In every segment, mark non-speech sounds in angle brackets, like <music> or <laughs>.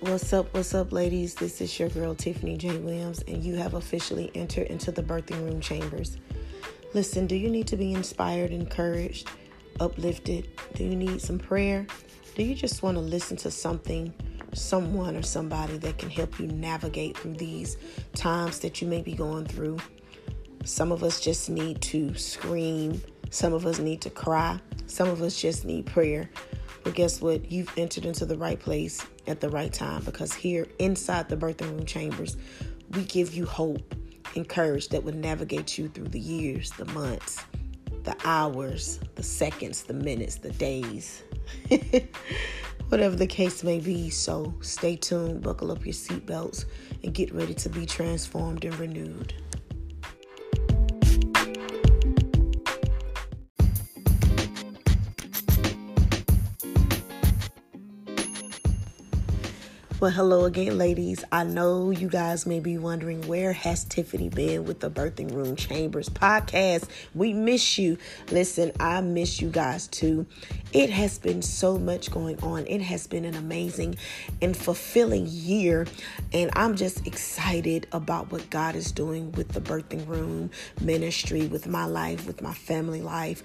What's up? What's up, ladies? This is your girl Tiffany J. Williams, and you have officially entered into the birthing room chambers. Listen, do you need to be inspired, encouraged, uplifted? Do you need some prayer? Do you just want to listen to something, someone, or somebody that can help you navigate through these times that you may be going through? Some of us just need to scream, some of us need to cry, some of us just need prayer. But guess what? You've entered into the right place at the right time because here inside the birthing room chambers, we give you hope and courage that will navigate you through the years, the months, the hours, the seconds, the minutes, the days. <laughs> Whatever the case may be. So stay tuned, buckle up your seatbelts, and get ready to be transformed and renewed. Well, hello again, ladies. I know you guys may be wondering where has Tiffany been with the Birthing Room Chambers podcast. We miss you. Listen, I miss you guys too. It has been so much going on. It has been an amazing and fulfilling year, and I'm just excited about what God is doing with the Birthing Room ministry, with my life, with my family life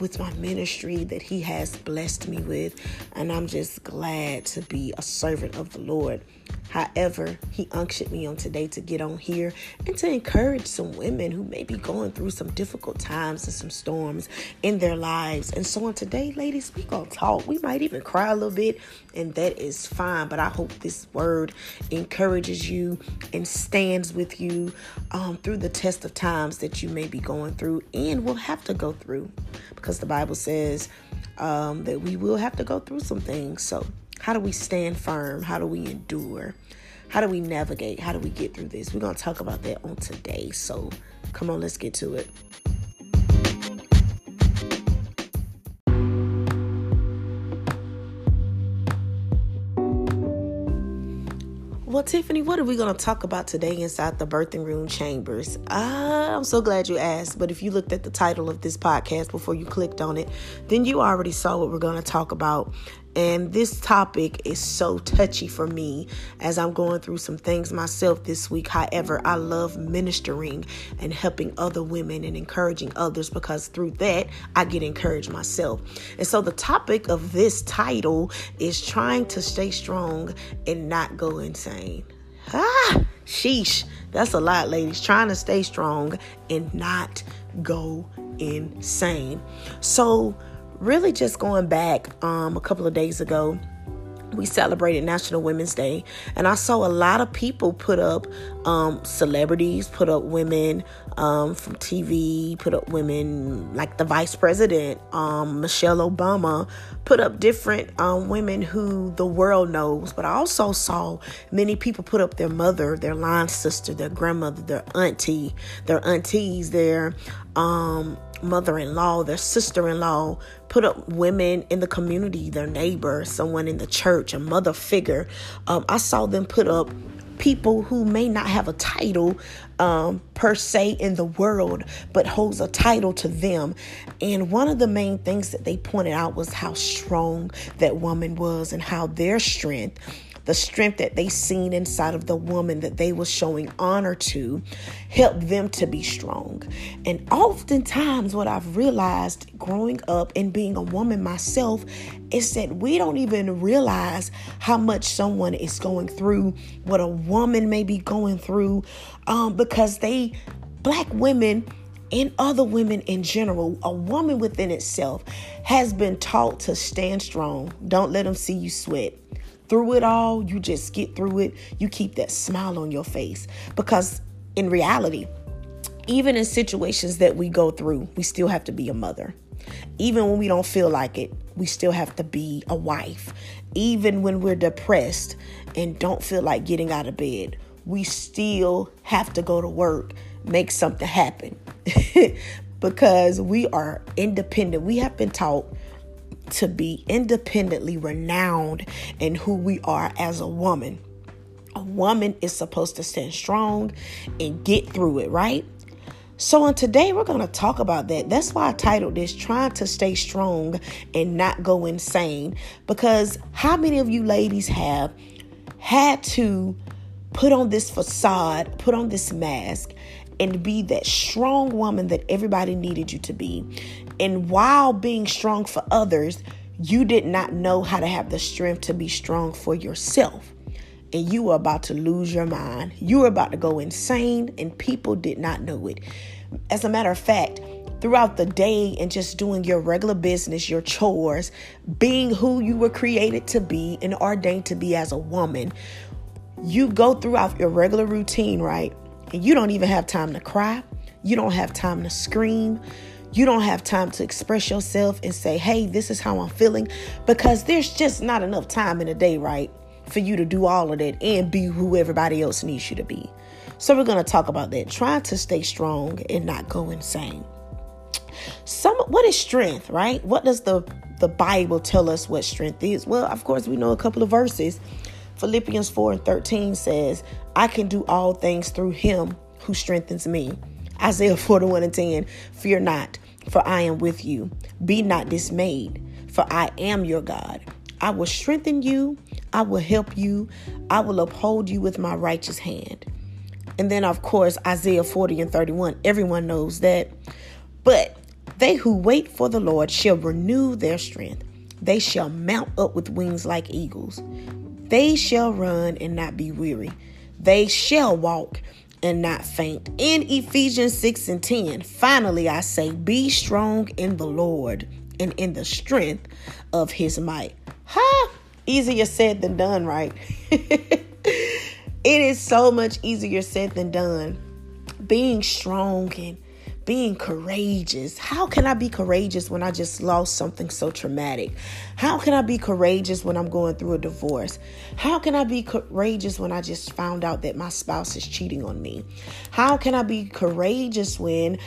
with my ministry that He has blessed me with, and I'm just glad to be a servant of the Lord. However, he unctioned me on today to get on here and to encourage some women who may be going through some difficult times and some storms in their lives. And so on today, ladies, we gonna talk. We might even cry a little bit, and that is fine. But I hope this word encourages you and stands with you um, through the test of times that you may be going through and will have to go through, because the Bible says um, that we will have to go through some things. So how do we stand firm? How do we endure? How do we navigate? How do we get through this? We're going to talk about that on today. So come on, let's get to it. Well, Tiffany, what are we going to talk about today inside the birthing room chambers? Uh, I'm so glad you asked. But if you looked at the title of this podcast before you clicked on it, then you already saw what we're going to talk about. And this topic is so touchy for me as I'm going through some things myself this week. However, I love ministering and helping other women and encouraging others because through that, I get encouraged myself. And so the topic of this title is trying to stay strong and not go insane. Ah, sheesh. That's a lot, ladies. Trying to stay strong and not go insane. So, really just going back um, a couple of days ago we celebrated National Women's Day, and I saw a lot of people put up um, celebrities, put up women um, from TV, put up women like the Vice President, um, Michelle Obama, put up different um, women who the world knows. But I also saw many people put up their mother, their line sister, their grandmother, their auntie, their aunties, their um, mother in law, their sister in law, put up women in the community, their neighbor, someone in the church, a mother figure. Um, I saw them put up people who may not have a title um, per se in the world, but holds a title to them. And one of the main things that they pointed out was how strong that woman was and how their strength the strength that they seen inside of the woman that they was showing honor to helped them to be strong. And oftentimes what I've realized growing up and being a woman myself is that we don't even realize how much someone is going through, what a woman may be going through, um, because they black women and other women in general, a woman within itself has been taught to stand strong. Don't let them see you sweat through it all, you just get through it. You keep that smile on your face because in reality, even in situations that we go through, we still have to be a mother. Even when we don't feel like it, we still have to be a wife. Even when we're depressed and don't feel like getting out of bed, we still have to go to work, make something happen. <laughs> because we are independent. We have been taught to be independently renowned in who we are as a woman. A woman is supposed to stand strong and get through it, right? So, on today, we're going to talk about that. That's why I titled this Trying to Stay Strong and Not Go Insane. Because how many of you ladies have had to put on this facade, put on this mask, and be that strong woman that everybody needed you to be. And while being strong for others, you did not know how to have the strength to be strong for yourself. And you were about to lose your mind. You were about to go insane, and people did not know it. As a matter of fact, throughout the day and just doing your regular business, your chores, being who you were created to be and ordained to be as a woman, you go throughout your regular routine, right? And you don't even have time to cry. You don't have time to scream. You don't have time to express yourself and say, hey, this is how I'm feeling, because there's just not enough time in a day, right? For you to do all of that and be who everybody else needs you to be. So, we're going to talk about that. Trying to stay strong and not go insane. Some what is strength, right? What does the the Bible tell us what strength is? Well, of course, we know a couple of verses. Philippians 4 and 13 says, I can do all things through him who strengthens me. Isaiah <laughs> 41 and 10, Fear not, for I am with you. Be not dismayed, for I am your God. I will strengthen you, I will help you, I will uphold you with my righteous hand. And then, of course, Isaiah 40 and 31, everyone knows that. But they who wait for the Lord shall renew their strength. They shall mount up with wings like eagles. They shall run and not be weary. They shall walk and not faint. In Ephesians 6 and 10, finally I say, Be strong in the Lord and in the strength of his might. Ha! Easier said than done, right? <laughs> it is so much easier said than done. Being strong and being courageous. How can I be courageous when I just lost something so traumatic? How can I be courageous when I'm going through a divorce? How can I be courageous when I just found out that my spouse is cheating on me? How can I be courageous when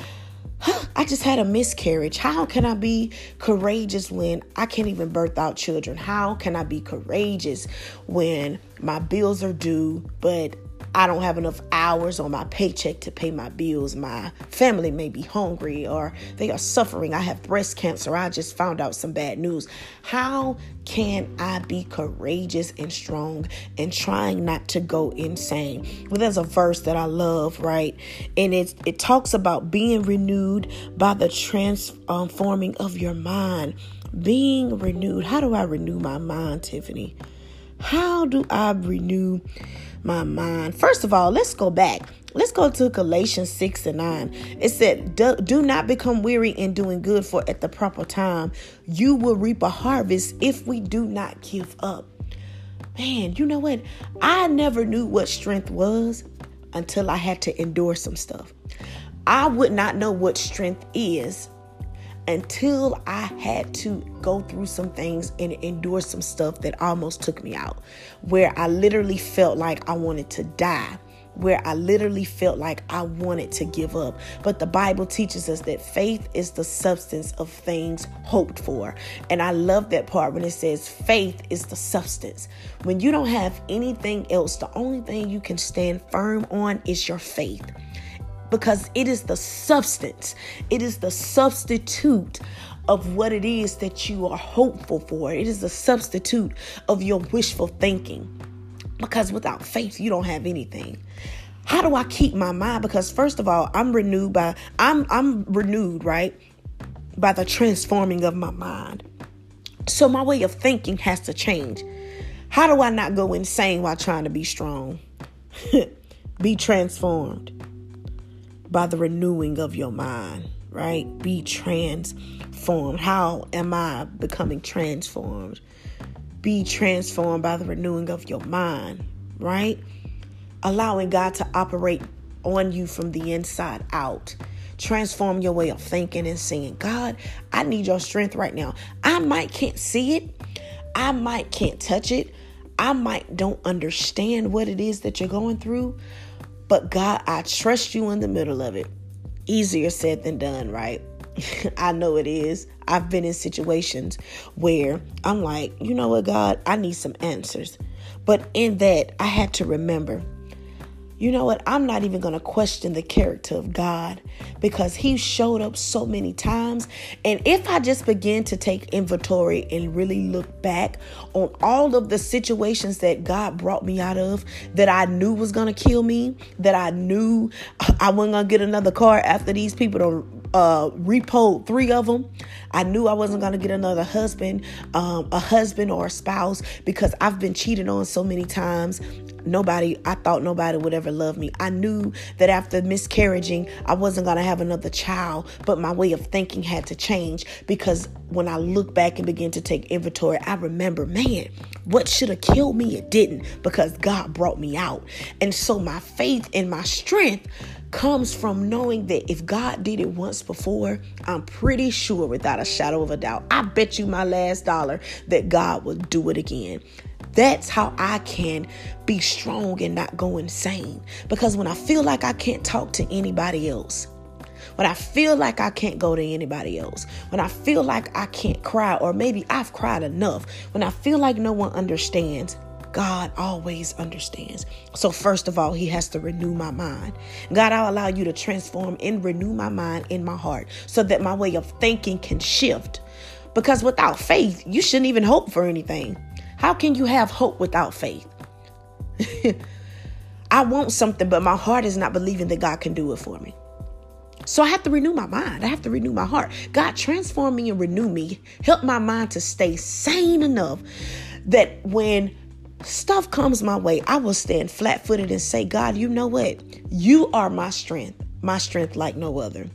I just had a miscarriage. How can I be courageous when I can't even birth out children? How can I be courageous when my bills are due, but I don't have enough hours on my paycheck to pay my bills. My family may be hungry or they are suffering. I have breast cancer. I just found out some bad news. How can I be courageous and strong and trying not to go insane? Well, there's a verse that I love, right? And it it talks about being renewed by the transforming of your mind. Being renewed. How do I renew my mind, Tiffany? How do I renew my mind. First of all, let's go back. Let's go to Galatians 6 and 9. It said, Do not become weary in doing good, for at the proper time you will reap a harvest if we do not give up. Man, you know what? I never knew what strength was until I had to endure some stuff. I would not know what strength is until I had to go through some things and endure some stuff that almost took me out, where I literally felt like I wanted to die, where I literally felt like I wanted to give up. But the Bible teaches us that faith is the substance of things hoped for. And I love that part when it says faith is the substance. When you don't have anything else, the only thing you can stand firm on is your faith because it is the substance, it is the substitute of what it is that you are hopeful for. It is the substitute of your wishful thinking. Because without faith, you don't have anything. How do I keep my mind? Because first of all, I'm renewed by I'm I'm renewed, right? By the transforming of my mind. So my way of thinking has to change. How do I not go insane while trying to be strong? <laughs> be transformed by the renewing of your mind, right? Be transformed. How am I becoming transformed? Be transformed by the renewing of your mind, right? Allowing God to operate on you from the inside out. Transform your way of thinking and saying, God, I need your strength right now. I might can't see it. I might can't touch it. I might don't understand what it is that you're going through, but God, I trust you in the middle of it. Easier said than done, right? <laughs> I know it is. I've been in situations where I'm like, you know what, God, I need some answers. But in that, I had to remember you know what? I'm not even going to question the character of God because He showed up so many times. And if I just begin to take inventory and really look back on all of the situations that God brought me out of that I knew was going to kill me, that I knew I wasn't going to get another car after these people don't uh repoed three of them i knew i wasn't going to get another husband um a husband or a spouse because i've been cheated on so many times. Nobody i thought nobody would ever love me. I knew that after miscarriaging i wasn't going to have another child but my way of thinking had to change because when i look back and begin to take inventory i remember man what should have killed me it didn't because god brought me out. And so my faith and my strength comes from knowing that if God did it once before, I'm pretty sure without a shadow of a doubt, I bet you my last dollar that God will do it again. That's how I can be strong and not go insane. Because when I feel like I can't talk to anybody else, when I feel like I can't go to anybody else, when I feel like I can't cry, or maybe I've cried enough, when I feel like no one understands, God always understands. So, first of all, He has to renew my mind. God, I'll allow you to transform and renew my mind in my heart so that my way of thinking can shift. Because without faith, you shouldn't even hope for anything. How can you have hope without faith? <laughs> I want something, but my heart is not believing that God can do it for me. So I have to renew my mind. I have to renew my heart. God, transform me and renew me. Help my mind to stay sane enough that when stuff comes my way, I will stand flat footed and say, God, you know what? You are my strength, my strength like no other.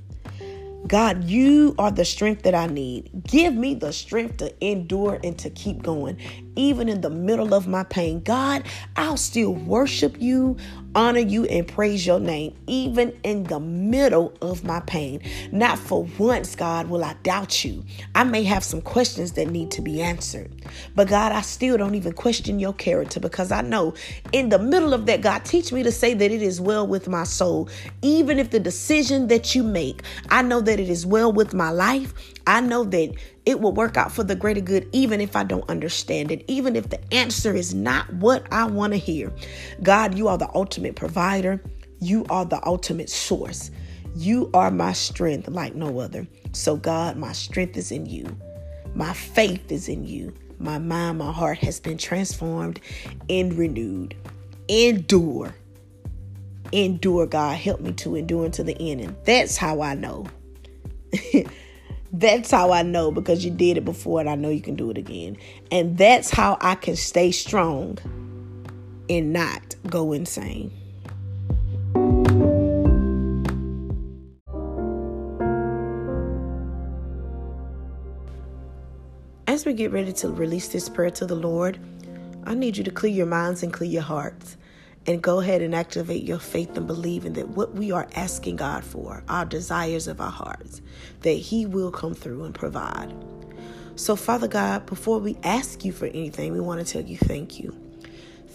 God, you are the strength that I need. Give me the strength to endure and to keep going, even in the middle of my pain. God, I'll still worship you honor you and praise your name, even in the middle of my pain. Not for once, God, will I doubt you. I may have some questions that need to be answered. But God, I still don't even question your character because I know in the middle of that, God, teach me to say that it is well with my soul. Even if the decision that you make, I know that it is well with my life. I know that it will work out for the greater good, even if I don't understand it, even if the answer is not what I want to hear. God, you are the ultimate provider, you are the ultimate source. You are my strength like no other. So, God, my strength is in you. My faith is in you. My mind, my heart has been transformed and renewed. Endure. Endure, God. Help me to endure unto the end. And that's how I know. <laughs> That's how I know because you did it before and I know you can do it again. And that's how I can stay strong and not go insane. As we get ready to release this prayer to the Lord, I need you to clear your minds and clear your hearts and go ahead and activate your faith and believing that what we are asking God for, our desires of our hearts, that He will come through and provide. So, Father God, before we ask you for anything, we want to tell you thank you.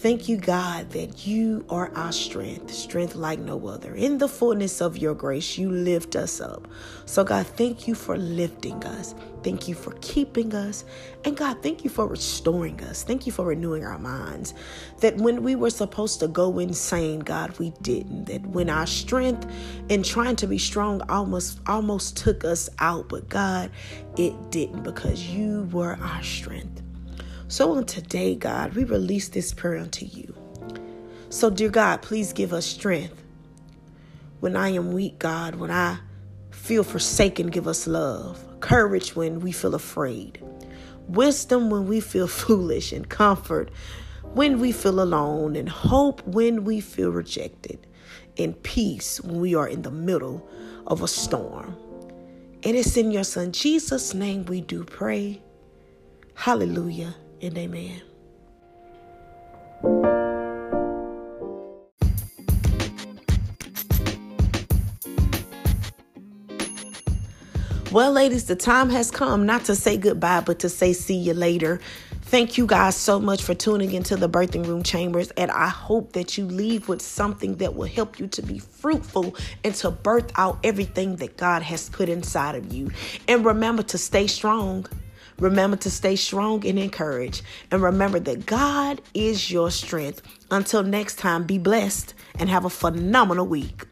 Thank you, God, that you are our strength, strength like no other. In the fullness of your grace, you lift us up. So, God, thank you for lifting us. Thank you for keeping us. And God, thank you for restoring us. Thank you for renewing our minds. That when we were supposed to go insane, God, we didn't. That when our strength and trying to be strong almost almost took us out, but God, it didn't because you were our strength. So on today, God, we release this prayer unto you. So, dear God, please give us strength. When I am weak, God, when I feel forsaken, give us love. Courage when we feel afraid. Wisdom when we feel <laughs> foolish, and comfort when we feel alone, and hope when we feel rejected, and peace when we are in the middle of a storm. And it's in your Son Jesus' name we do pray. Hallelujah and amen. Well, ladies, the time has come not to say goodbye, but to say see you later. Thank you guys so much for tuning into the birthing room chambers. And I hope that you leave with something that will help you to be fruitful and to birth out everything that God has put inside of you. And remember to stay strong. Remember to stay strong and encouraged. And remember that God is your strength. Until next time, be blessed and have a phenomenal week.